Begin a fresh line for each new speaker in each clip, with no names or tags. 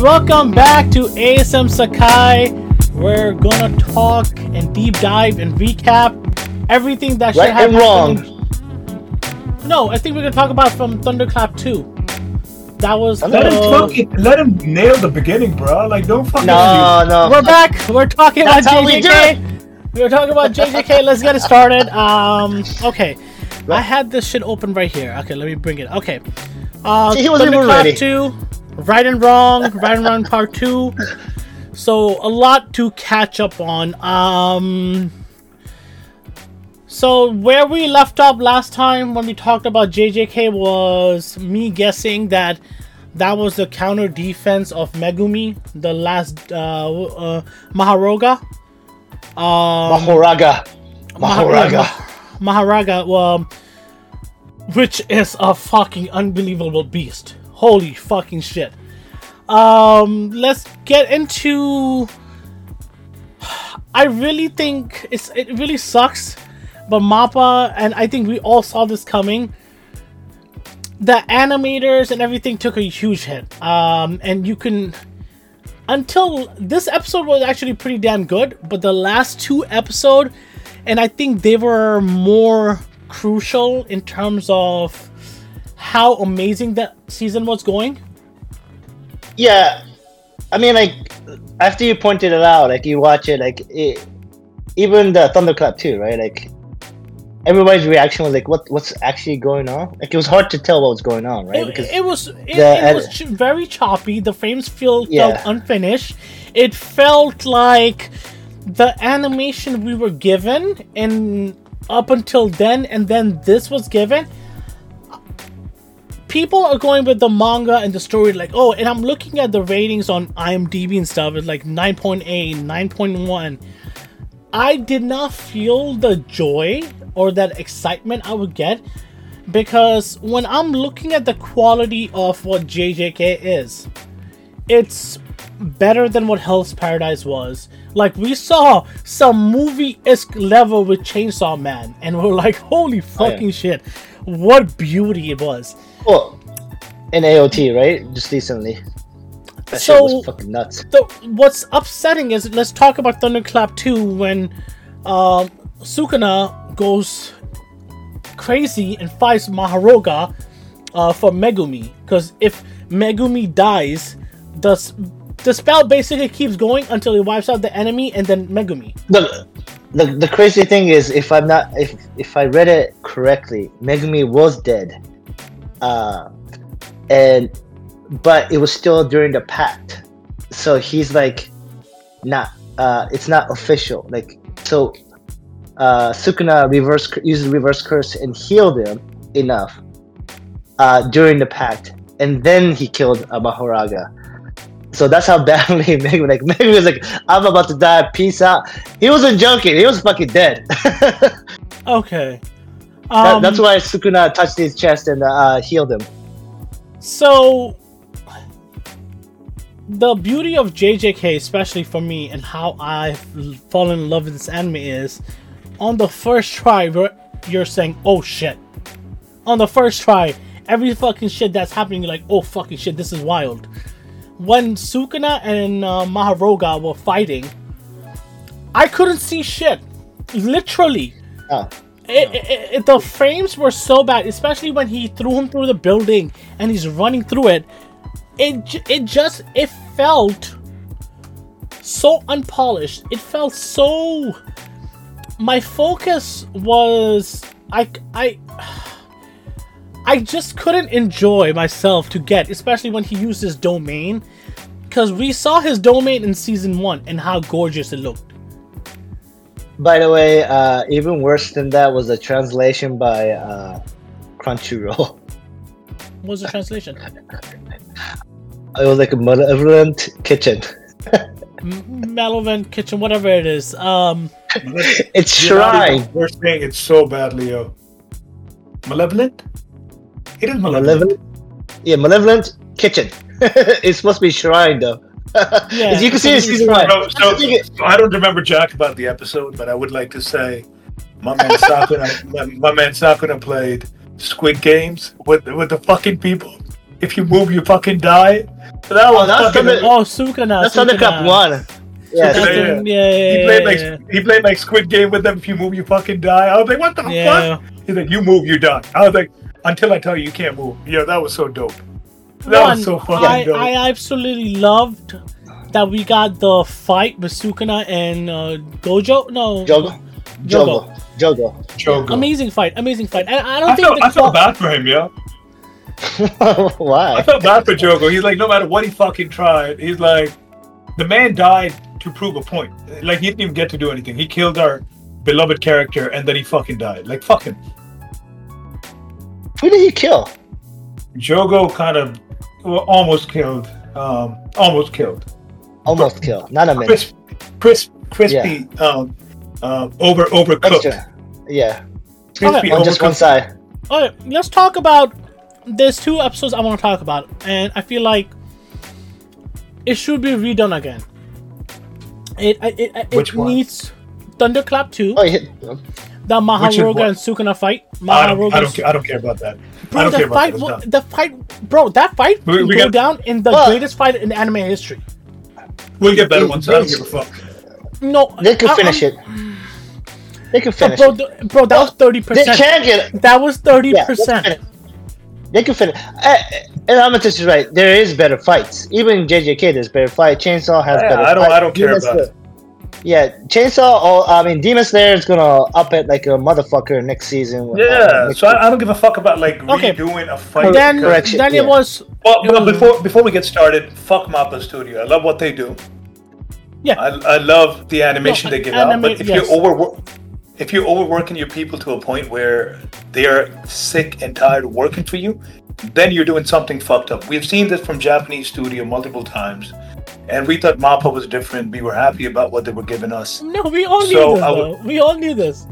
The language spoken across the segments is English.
welcome back to ASM Sekai. We're gonna talk and deep dive and recap everything that should
Right
have
and wrong.
happened. No, I think we're gonna talk about from Thunderclap 2. That was
I'm
Let
not
him
the-
fucking let him nail the beginning, bro. Like don't fucking
No, no.
We're back. We're talking
That's
about
how we do
JJK. We're talking about JJK. Let's get it started. Um, okay. I had this shit open right here. Okay, let me bring it. Okay. Uh,
See, he wasn't even
Thunderclap
ready.
2, Right and Wrong, Right and Wrong Part 2. So, a lot to catch up on. Um, so, where we left off last time when we talked about JJK was me guessing that that was the counter defense of Megumi, the last uh, uh, Maharoga. Um,
Mahoraga. Mahoraga.
Maharaga, well, which is a fucking unbelievable beast. Holy fucking shit. Um, let's get into. I really think it's it really sucks, but Mappa and I think we all saw this coming. The animators and everything took a huge hit. Um, and you can until this episode was actually pretty damn good, but the last two episode, and I think they were more crucial in terms of how amazing that season was going.
Yeah, I mean, like after you pointed it out, like you watch it, like it, even the Thunderclap too, right? Like everybody's reaction was like, "What? What's actually going on?" Like it was hard to tell what was going on, right?
It,
because
it was it,
the
it was ch- very choppy. The frames feel
Yeah.
felt unfinished. It felt like the animation we were given, and up until then, and then this was given. People are going with the manga and the story, like, oh, and I'm looking at the ratings on IMDb and stuff. It's like 9.8, 9.1. I did not feel the joy or that excitement I would get because when I'm looking at the quality of what JJK is, it's better than what Hell's Paradise was. Like we saw some movie-esque level with Chainsaw Man, and we're like, holy oh, fucking shit, what beauty it was.
Well, in AOT, right? Just recently, that
So-
shit was fucking nuts.
the what's upsetting is let's talk about Thunderclap 2 when um, Sukuna goes crazy and fights Maharoga uh, for Megumi. Because if Megumi dies, the the spell basically keeps going until it wipes out the enemy and then Megumi.
The, the the crazy thing is, if I'm not, if if I read it correctly, Megumi was dead, uh, and but it was still during the pact, so he's like, not, uh, it's not official. Like so, uh, Sukuna reverse uses reverse curse and healed him enough, uh, during the pact, and then he killed uh, Mahoraga. So that's how badly Megumi like Megumi was like, I'm about to die, peace out. He wasn't joking, he was fucking dead.
Okay. Um,
that's why Sukuna touched his chest and uh, healed him.
So, the beauty of JJK, especially for me, and how I've fallen in love with this anime is on the first try, where you're saying, oh shit. On the first try, every fucking shit that's happening, you're like, oh fucking shit, this is wild. When Sukuna and uh, Maharoga were fighting, I couldn't see shit. Literally.
Oh.
It, it, the frames were so bad, especially when he threw him through the building and he's running through it. It it just it felt so unpolished. It felt so. My focus was I I. I just couldn't enjoy myself to get, especially when he used his domain, because we saw his domain in season one and how gorgeous it looked.
By the way, uh, even worse than that was a translation by uh, Crunchyroll.
What was the translation?
It was like a malevolent kitchen.
Malevolent Kitchen, whatever it is. Um,
It's shrine.
We're saying it so badly, yo. Malevolent? It is malevolent.
Malevolent. Yeah, malevolent kitchen. it's supposed to be shrine though.
Yeah,
As you can see in
it's
season one.
So, so,
I think it-
so I don't remember Jack about the episode, but I would like to say my man Sakuna, my, my man Sakuna played Squid Games with with the fucking people. If you move, you fucking die. That
Oh,
was
that's
fucking.
Thunder-
Oh, Sukuna.
That's
Sukuna.
Cup one. Yeah,
That's
Yeah, yeah.
yeah, yeah,
He played
yeah,
like
yeah.
he played like Squid Game with them. If you move, you fucking die. I was like, what the
Yeah.
fuck? He's like, you move, you die. I was like, until I tell you, you can't move. Yeah, that was so dope. That
One,
was so fucking
I,
dope.
I absolutely loved that we got the fight with Sukuna and uh, Gojo. No,
Jogo. Jogo. Jogo.
Jogo.
Amazing fight, amazing fight. And I don't
I
think
felt,
the
I felt
qual-
bad for him, yeah.
Why?
I felt bad for Jogo. He's like, no matter what he fucking tried, he's like, the man died to prove a point. Like he didn't even get to do anything. He killed our beloved character, and then he fucking died. Like fuck him.
Who did he kill?
Jogo kind of well, almost killed. Um, almost killed.
Almost killed. Not a minute.
Crisp, crisp, crispy. Um, uh, over overcooked.
Extra. Yeah.
Crispy,
On just one side.
All right, let's talk about. There's two episodes I want to talk about, and I feel like it should be redone again. It it it, it
Which one?
needs Thunderclap two,
Oh, Oh, hit.
The
Which
Maharoga and Sukuna fight.
I don't, I
Maharoga-
don't, care, I don't care about that. I
Bro,
don't
the
care about
fight,
that. It's
wa-
done.
the fight, bro, that fight
We-
will
we
go
got-
down in the
Well-
greatest fight in anime history.
We'll get better ones. I don't give a fuck.
No,
They could
I-
finish
I'm-
it. They could
But
finish
bro,
it.
bro, that was thirty percent.
They
percent.
can get.
That was thirty
Yeah,
percent.
They can finish. Uh, and Amatis is right. There is better fights. Even JJK, there's better fight. Chainsaw has
Yeah,
better.
I don't-
fight.
I don't care
Demon
about
Slayer-
it.
Yeah, Chainsaw. Or, I mean, Demon Slayer is gonna up it like a motherfucker next season.
Yeah,
Uh, next
so. I, I don't give a fuck about like
Okay.
redoing a fight.
Then,
because-
Correction,
then
yeah.
it was
Well,
It was-
before before we get started, fuck Mappa Studio. I love what they do.
yeah.
I, I love the animation
No,
they give
anima-
out. But if
yes.
you overwork, if you're overworking your people to a point where they are sick and tired of working for you, then you're doing something fucked up. We've seen this from Japanese studio multiple times, and we thought Mappa was different. We were happy about what they were giving us.
no. We all knew this.
I would-
We all knew this.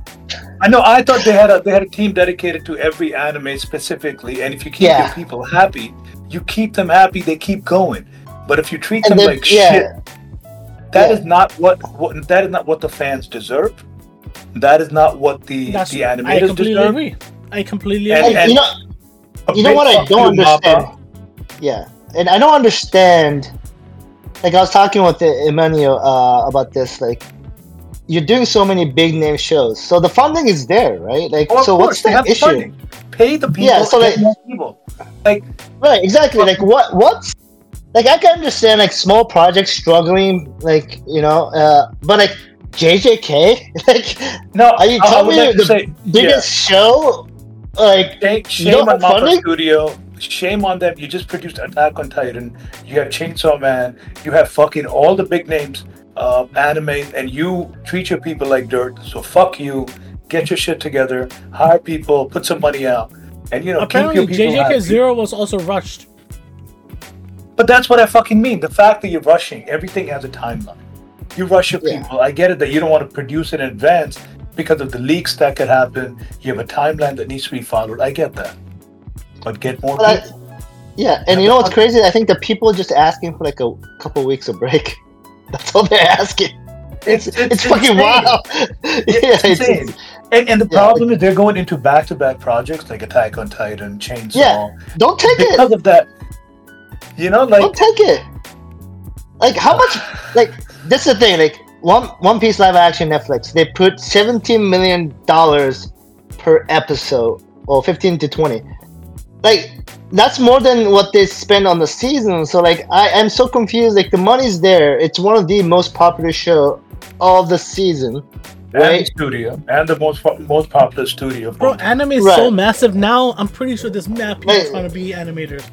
I know. I thought they had a they had a team dedicated to every anime specifically, and if you keep
Yeah.
your people happy, you keep them happy. They keep going. But if you treat
And
them
then-
like
yeah.
shit, that
Yeah.
is not what, what that is not what the fans deserve. That is not what the
That's
the
I completely
deserve.
agree. I completely
And-
agree.
And, you know, you know what I don't
you, Mappa.
understand. Yeah, and I don't understand. Like I was talking with Emmanuel uh, about this. Like, you're doing so many big name shows, so the funding is there, right? Like,
Oh,
so
course,
what's the issue?
funding. Pay the people.
Yeah, so like-
people. Like
Right, exactly. Like what what's like I can understand like small projects struggling, like you know, uh but like JJK, like
no,
Are you telling me
like
the
say,
biggest show? Like
Shame,
You
shame on
funding?
Studio. Shame on them. You just produced Attack on Titan. You have Chainsaw Man. You have fucking all the big names, uh, anime, and you treat your people like dirt. So fuck you. Get your shit together. Hire people. Put some money out. And you know,
Apparently,
keep your
JJK
happy.
Zero was also rushed.
But that's what I fucking mean. The fact that you're rushing, everything has a timeline. You rush your
Yeah.
people. I get it that you don't want to produce in advance because of the leaks that could happen. You have a timeline that needs to be followed. I get that. But get more
But I- yeah, and you know what's crazy? I think the people are just asking for like a couple weeks of break. That's all they're asking. It's it's,
it's
fucking
insane.
wild. yeah,
It's insane. And, and the
Yeah.
problem is they're going into back-to-back projects like Attack on Titan, Chainsaw.
Yeah. don't take it.
Because of that, you know, like
Don't take it. Like how much? Like this is the thing. Like one One Piece live action Netflix, they put seventeen million dollars per episode, or fifteen to twenty. Like that's more than what they spend on the season. So like I am so confused. Like the money's there. It's one of the most popular show of the season.
and
right.
studio and the most most popular studio.
Bro, anime is
Right.
so massive now. I'm pretty sure this map people
Right.
trying to be animators.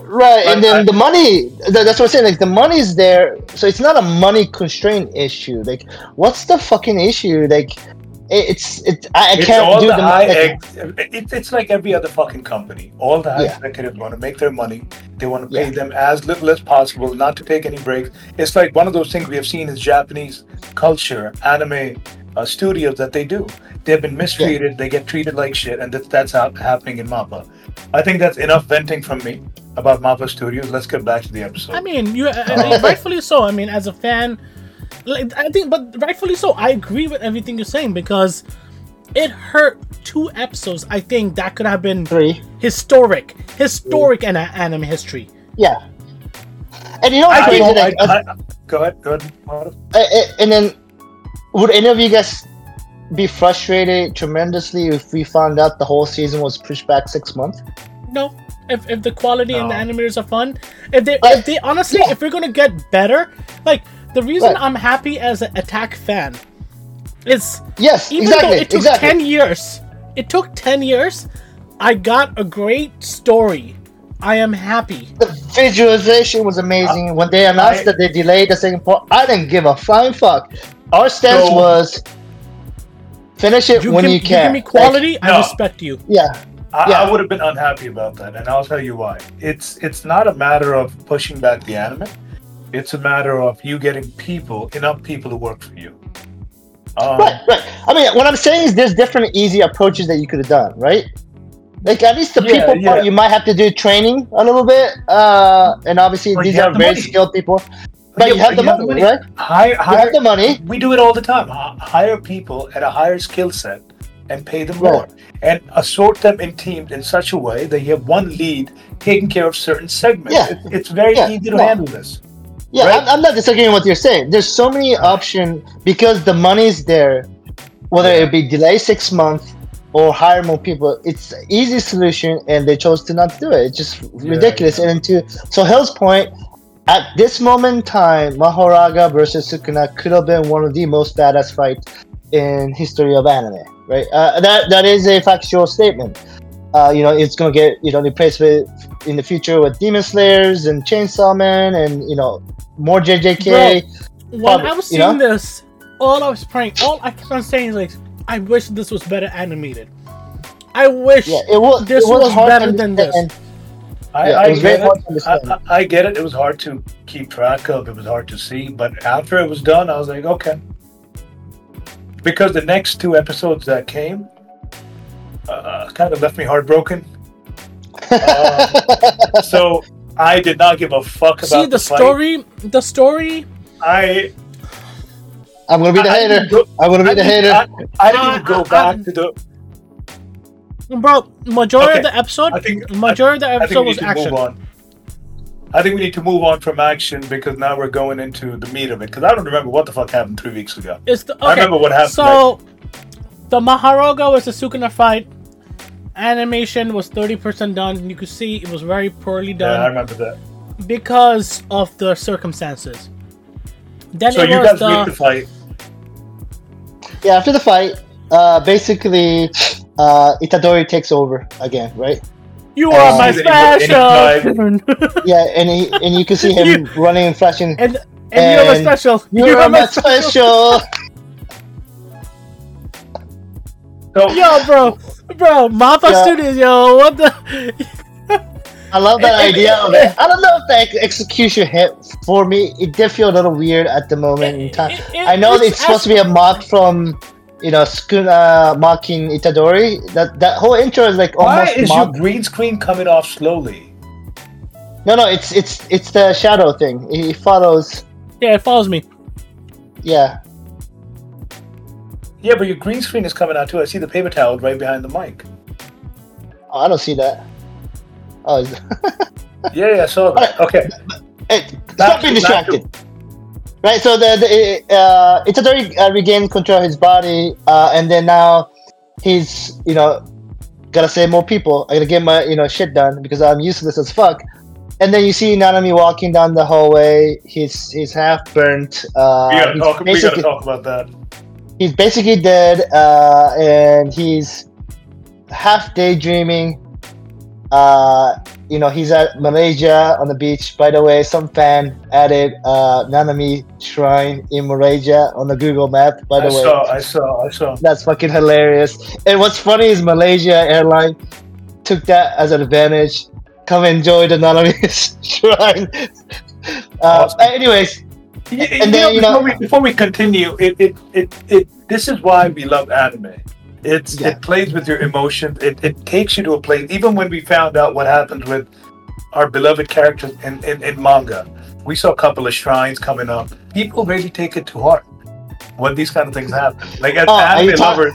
Right, and then
I-
the money, th- that's what I'm saying, like, the money's there, so it's not a money constraint issue. Like, what's the fucking issue? Like, it, it's, it, I, I
It's
can't
all
do
the
the
high.
like,
ex- it, it's like every other fucking company. All the high
Yeah.
executives want to make their money. They want to pay
Yeah.
them as little as possible, not to take any breaks. It's like one of those things we have seen is Japanese culture, anime uh, studios that they do. They've been mistreated. They get treated like shit, and that, that's out, happening in Mappa. I think that's enough venting from me about Mappa Studios. Let's get back to the episode.
I mean, you I mean, rightfully so. I mean, as a fan, like, I think, but rightfully so. I agree with everything you're saying because it hurt two episodes. I think that could have been
three.
historic, historic in a- anime history.
Yeah. And you know what's
I
crazy?
don't,
Like,
I, I, go ahead. Go ahead.
And then, would any of you guys be frustrated tremendously if we found out the whole season was pushed back six months?
No. If, if the quality and the animators are fun, if they
Right.
if they honestly
Yeah.
if we're gonna get better, like the reason
Right.
I'm happy as an attack fan is
Yes,
even
exactly.
though it took
exactly.
ten years, it took ten years, I got a great story. I am happy.
the visualization was amazing. when they announced
I-
that they delayed the second part, I didn't give a flying fuck. Our stance
So-
was finish it
You
when
give,
you
you
can.
give me quality, I
No.
respect you.
Yeah,
I,
Yeah.
I would have been unhappy about that, and I'll tell you why. It's it's not a matter of pushing back the anime. It's a matter of you getting people, enough people to work for you. Um,
right, right. I mean, what I'm saying is there's different easy approaches that you could have done, right? Like at least the
Yeah,
people
yeah.
part, you might have to do training a little bit, uh, and obviously
But
these are
the
very
money.
skilled people. But
yeah,
you have the money, right?
Hire,
You have the money.
We do it all the time. Hire people at a higher skill set and pay them
Right.
more, and assort them in teams in such a way that you have one lead taking care of certain segments.
Yeah.
It- it's very easy to
no.
handle this.
Yeah,
Right.
I'm, I'm not disagreeing with what you're saying. There's so many options because the money's there. Whether
Yeah.
it be delay six months or hire more people, it's an easy solution, and they chose to not do it. It's just ridiculous. And to so Hill's point, at this moment in time, Mahoraga versus Sukuna could have been one of the most badass fights in history of anime. Right? Uh, that that is a factual statement. Uh, you know, it's gonna get you know replaced with in the future with Demon Slayers and Chainsaw Man and you know more JJK.
When I was
you
seeing
know?
this, all I was praying, all I kept on saying is like, I wish this was better animated. I wish
Yeah, it was.
this
it was,
was
hard
better than this.
understand.
I,
Yeah,
I
it
get it. I, I I get it. It was hard to keep track of. It was hard to see. But after it was done, I was like, okay. Because the next two episodes that came uh, kind of left me heartbroken. Um, so I did not give a fuck about
see the
fight.
story. The story.
I
I'm gonna be the
I- I
hater.
didn't go-
I'm gonna be
I
the
didn't,
hater.
I, I didn't even go
uh,
back
uh,
to the.
Bro, majority
Okay,
of the episode,
I think
majority of the
I think
episode
we need
was
to
action.
move on. I think we need to move on from action because now we're going into the meat of it. Because I don't remember what the fuck happened three weeks ago.
It's the, okay.
I remember what happened.
So, the Maharoga was the Sukuna fight. Animation was 30% done. And you could see it was very poorly done.
yeah, I remember that.
because of the circumstances. Then
So
it
you
was
guys
the,
beat the fight.
Yeah, after the fight, uh, basically, uh, Itadori takes over again, right?
You are my
See that he
special!
Yeah, and he and you can see him running and flashing.
and and you are my special!
You
You
are my special.
So
Yo, bro! Bro, Mappa
Yeah.
Studios, yo, what the?
I love that idea of it. I don't know if the ex- execution hit for me. It did feel a little weird at the moment in time.
It- it-
I know
it's
it's supposed to be a mock from, you know, Sukuna uh, mocking Itadori. That that whole intro is like almost.
why
almost
is
mock.
your green screen coming off slowly?
No, no, it's it's it's the shadow thing. He follows.
Yeah, it follows me.
Yeah,
Yeah, but your green screen is coming out too. I see the paper towel right behind the mic.
oh, I don't see that. Oh, is-
Yeah, yeah, I saw that. Okay.
hey, stop being
to- back to-
distracted. Right, so the, the uh, Itadori uh, regained control of his body, uh, and then now he's you know gotta save more people. I gotta get my you know shit done because I'm useless as fuck. And then you see Nanami walking down the hallway. He's he's half burnt. Uh,
We gotta, talk, we gotta talk about that.
He's basically dead, uh, and he's half daydreaming. Uh, you know, he's at Malaysia on the beach. By the way, some fan added uh, Nanami Shrine in Malaysia on the Google map. By the way.
I
way,
saw, I saw, I saw.
that's fucking hilarious. And what's funny is Malaysia airline took that as an advantage. Come enjoy the Nanami Shrine. Uh,
Awesome.
anyways, And
you
then,
know,
you know-
before, we, before we continue, it, it, it, it, this is why we love anime. It's
Yeah.
it plays with your emotions. It, it takes you to a place. Even when we found out what happened with our beloved characters in, in, in manga, we saw a couple of shrines coming up. People really take it to heart when these kind of things happen. Like as
Oh, are you
anime
talk-
lovers,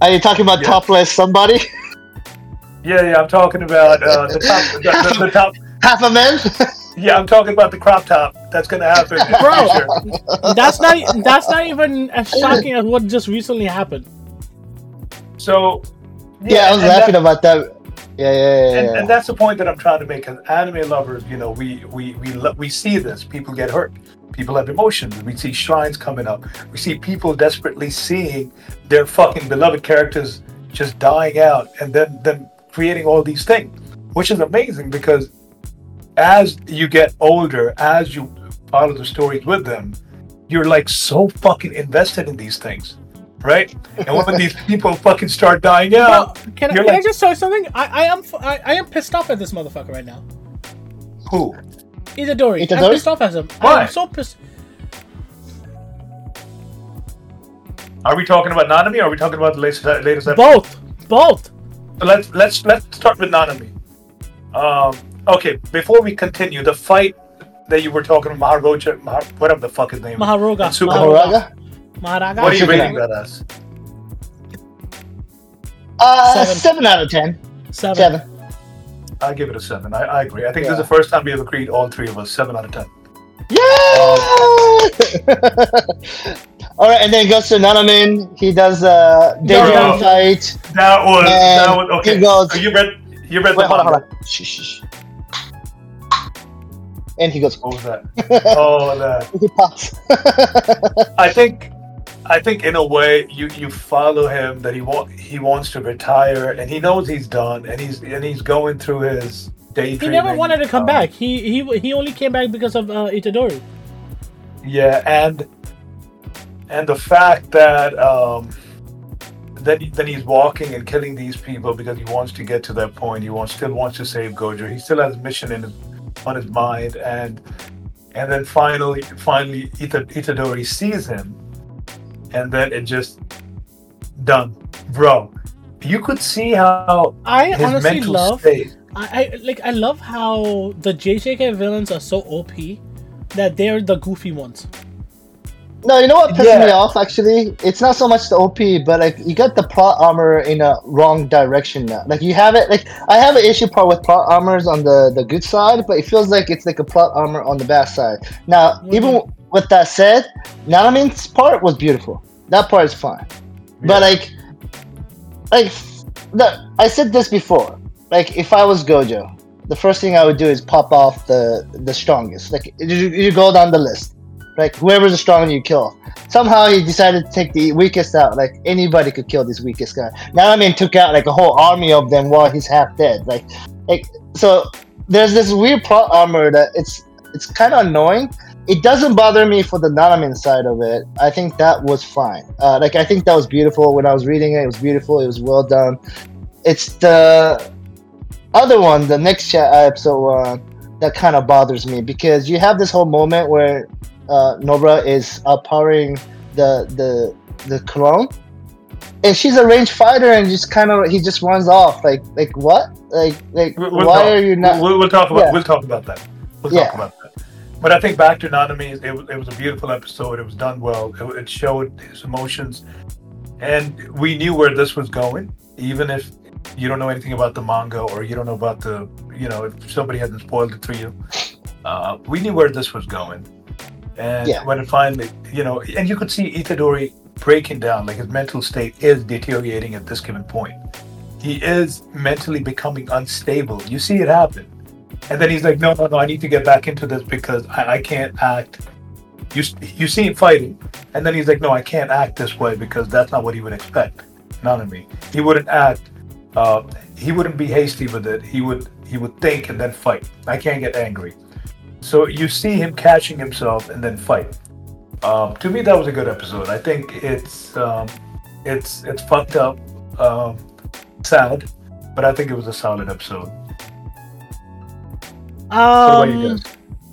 are you talking about
Yeah.
topless somebody?
yeah, yeah, I'm talking about uh, the top, the, the, the top,
Half a man?
Yeah, I'm talking about the crop top. That's gonna happen,
Bro.
future.
That's not that's not even as oh. shocking as what just recently happened.
So
Yeah, I was laughing
that-
about that. Yeah, yeah, yeah.
and,
yeah.
and that's the point that I'm trying to make. As anime lovers, you know, we we we lo- we see this. People get hurt. People have emotions. We see shrines coming up. We see people desperately seeing their fucking beloved characters just dying out, and then them creating all these things, which is amazing because as you get older, as you follow the stories with them, you're like so fucking invested in these things, right? And when these people fucking start dying out,
Bro, can, I,
you're
can I just tell you something? I, I am f- I, I am pissed off at this motherfucker right now.
who?
Itadori. I'm
Itadori?
pissed off at him.
Why?
I'm so pissed.
Are we talking about Nanami or are we talking about the latest latest episode?
Both. Both.
Let's let's let's start with Nanami. Um, okay, before we continue, the fight that you were talking about, Maharoja, Mahar, whatever the fuck his name is.
Maharoga.
And Super-
Horaga?
Maharaga.
What are you rating that as?
Uh,
Seven.
seven. out of ten.
Seven.
Seven.
I give it a seven. I, I agree. I think this is the first time we have agreed, all three of us, seven out of ten.
Yeah! All right, and then goes to Nanamin. He does uh,
No.
Fight.
That was that was okay.
he goes-
so you read you read
Wait,
the
hold on, hold on. Shh, shh, shh. And he goes.
What was that? oh, that.
he pops.
I think, I think in a way you you follow him that he want he wants to retire and he knows he's done and he's and he's going through his
He never wanted to come
um,
back. He he he only came back because of uh, Itadori.
Yeah, and and the fact that um, then then he's walking and killing these people because he wants to get to that point. He wants still wants to save Gojo. He still has mission in his, on his mind, and and then finally finally Ita, Itadori sees him, and then it just done, bro. You could see how
I
his
honestly
mental
love.
state.
I, I like. I love how the JJK villains are so OP that they're the goofy ones.
No, you know what pisses
Yeah.
me off actually? It's not so much the OP, but like you got the plot armor in a wrong direction now. Like you have it like I have an issue part with plot armors on the the good side, but it feels like it's like a plot armor on the bad side. Now,
Mhm.
even with that said, Nanamin's part was beautiful. That part is fine. But like like the, I said this before. Like if I was Gojo, the first thing I would do is pop off the the strongest. Like you, you go down the list. Like whoever's the strongest you kill. Somehow he decided to take the weakest out. Like anybody could kill this weakest guy. Now I mean took out like a whole army of them while he's half dead. Like like so there's this weird plot armor that it's it's kind of annoying. It doesn't bother me for the Nanamin side of it. I think that was fine. Uh, like I think that was beautiful when I was reading it. It was beautiful. It was well done. It's the other one, the next episode one, that kind of bothers me because you have this whole moment where uh, Nobara is outpowering the the the clone, and she's a range fighter, and just kind of he just runs off like like what like like
We'll-
why
talk-
are you not?
We'll, we'll talk about
Yeah.
we'll talk about that. We'll
Yeah.
talk about that. But I think back to Nanami, it was, it was a beautiful episode. It was done well. It, it showed his emotions, and we knew where this was going. Even if you don't know anything about the manga or you don't know about the, you know, if somebody hasn't spoiled it for you, uh, we knew where this was going. And
Yeah.
when it finally, you know, and you could see Itadori breaking down, like his mental state is deteriorating at this given point. He is mentally becoming unstable. You see it happen. And then he's like, no, no, no, I need to get back into this because I, I can't act. You, you see him fighting. And then he's like, no, I can't act this way because that's not what he would expect. Nanami. He wouldn't act. Uh, he wouldn't be hasty with it. He would he would think and then fight. I can't get angry. So you see him catching himself and then fight. Um, to me, that was a good episode. I think it's um, it's it's fucked up, um, sad, but I think it was a solid episode. What about you
Um,
guys?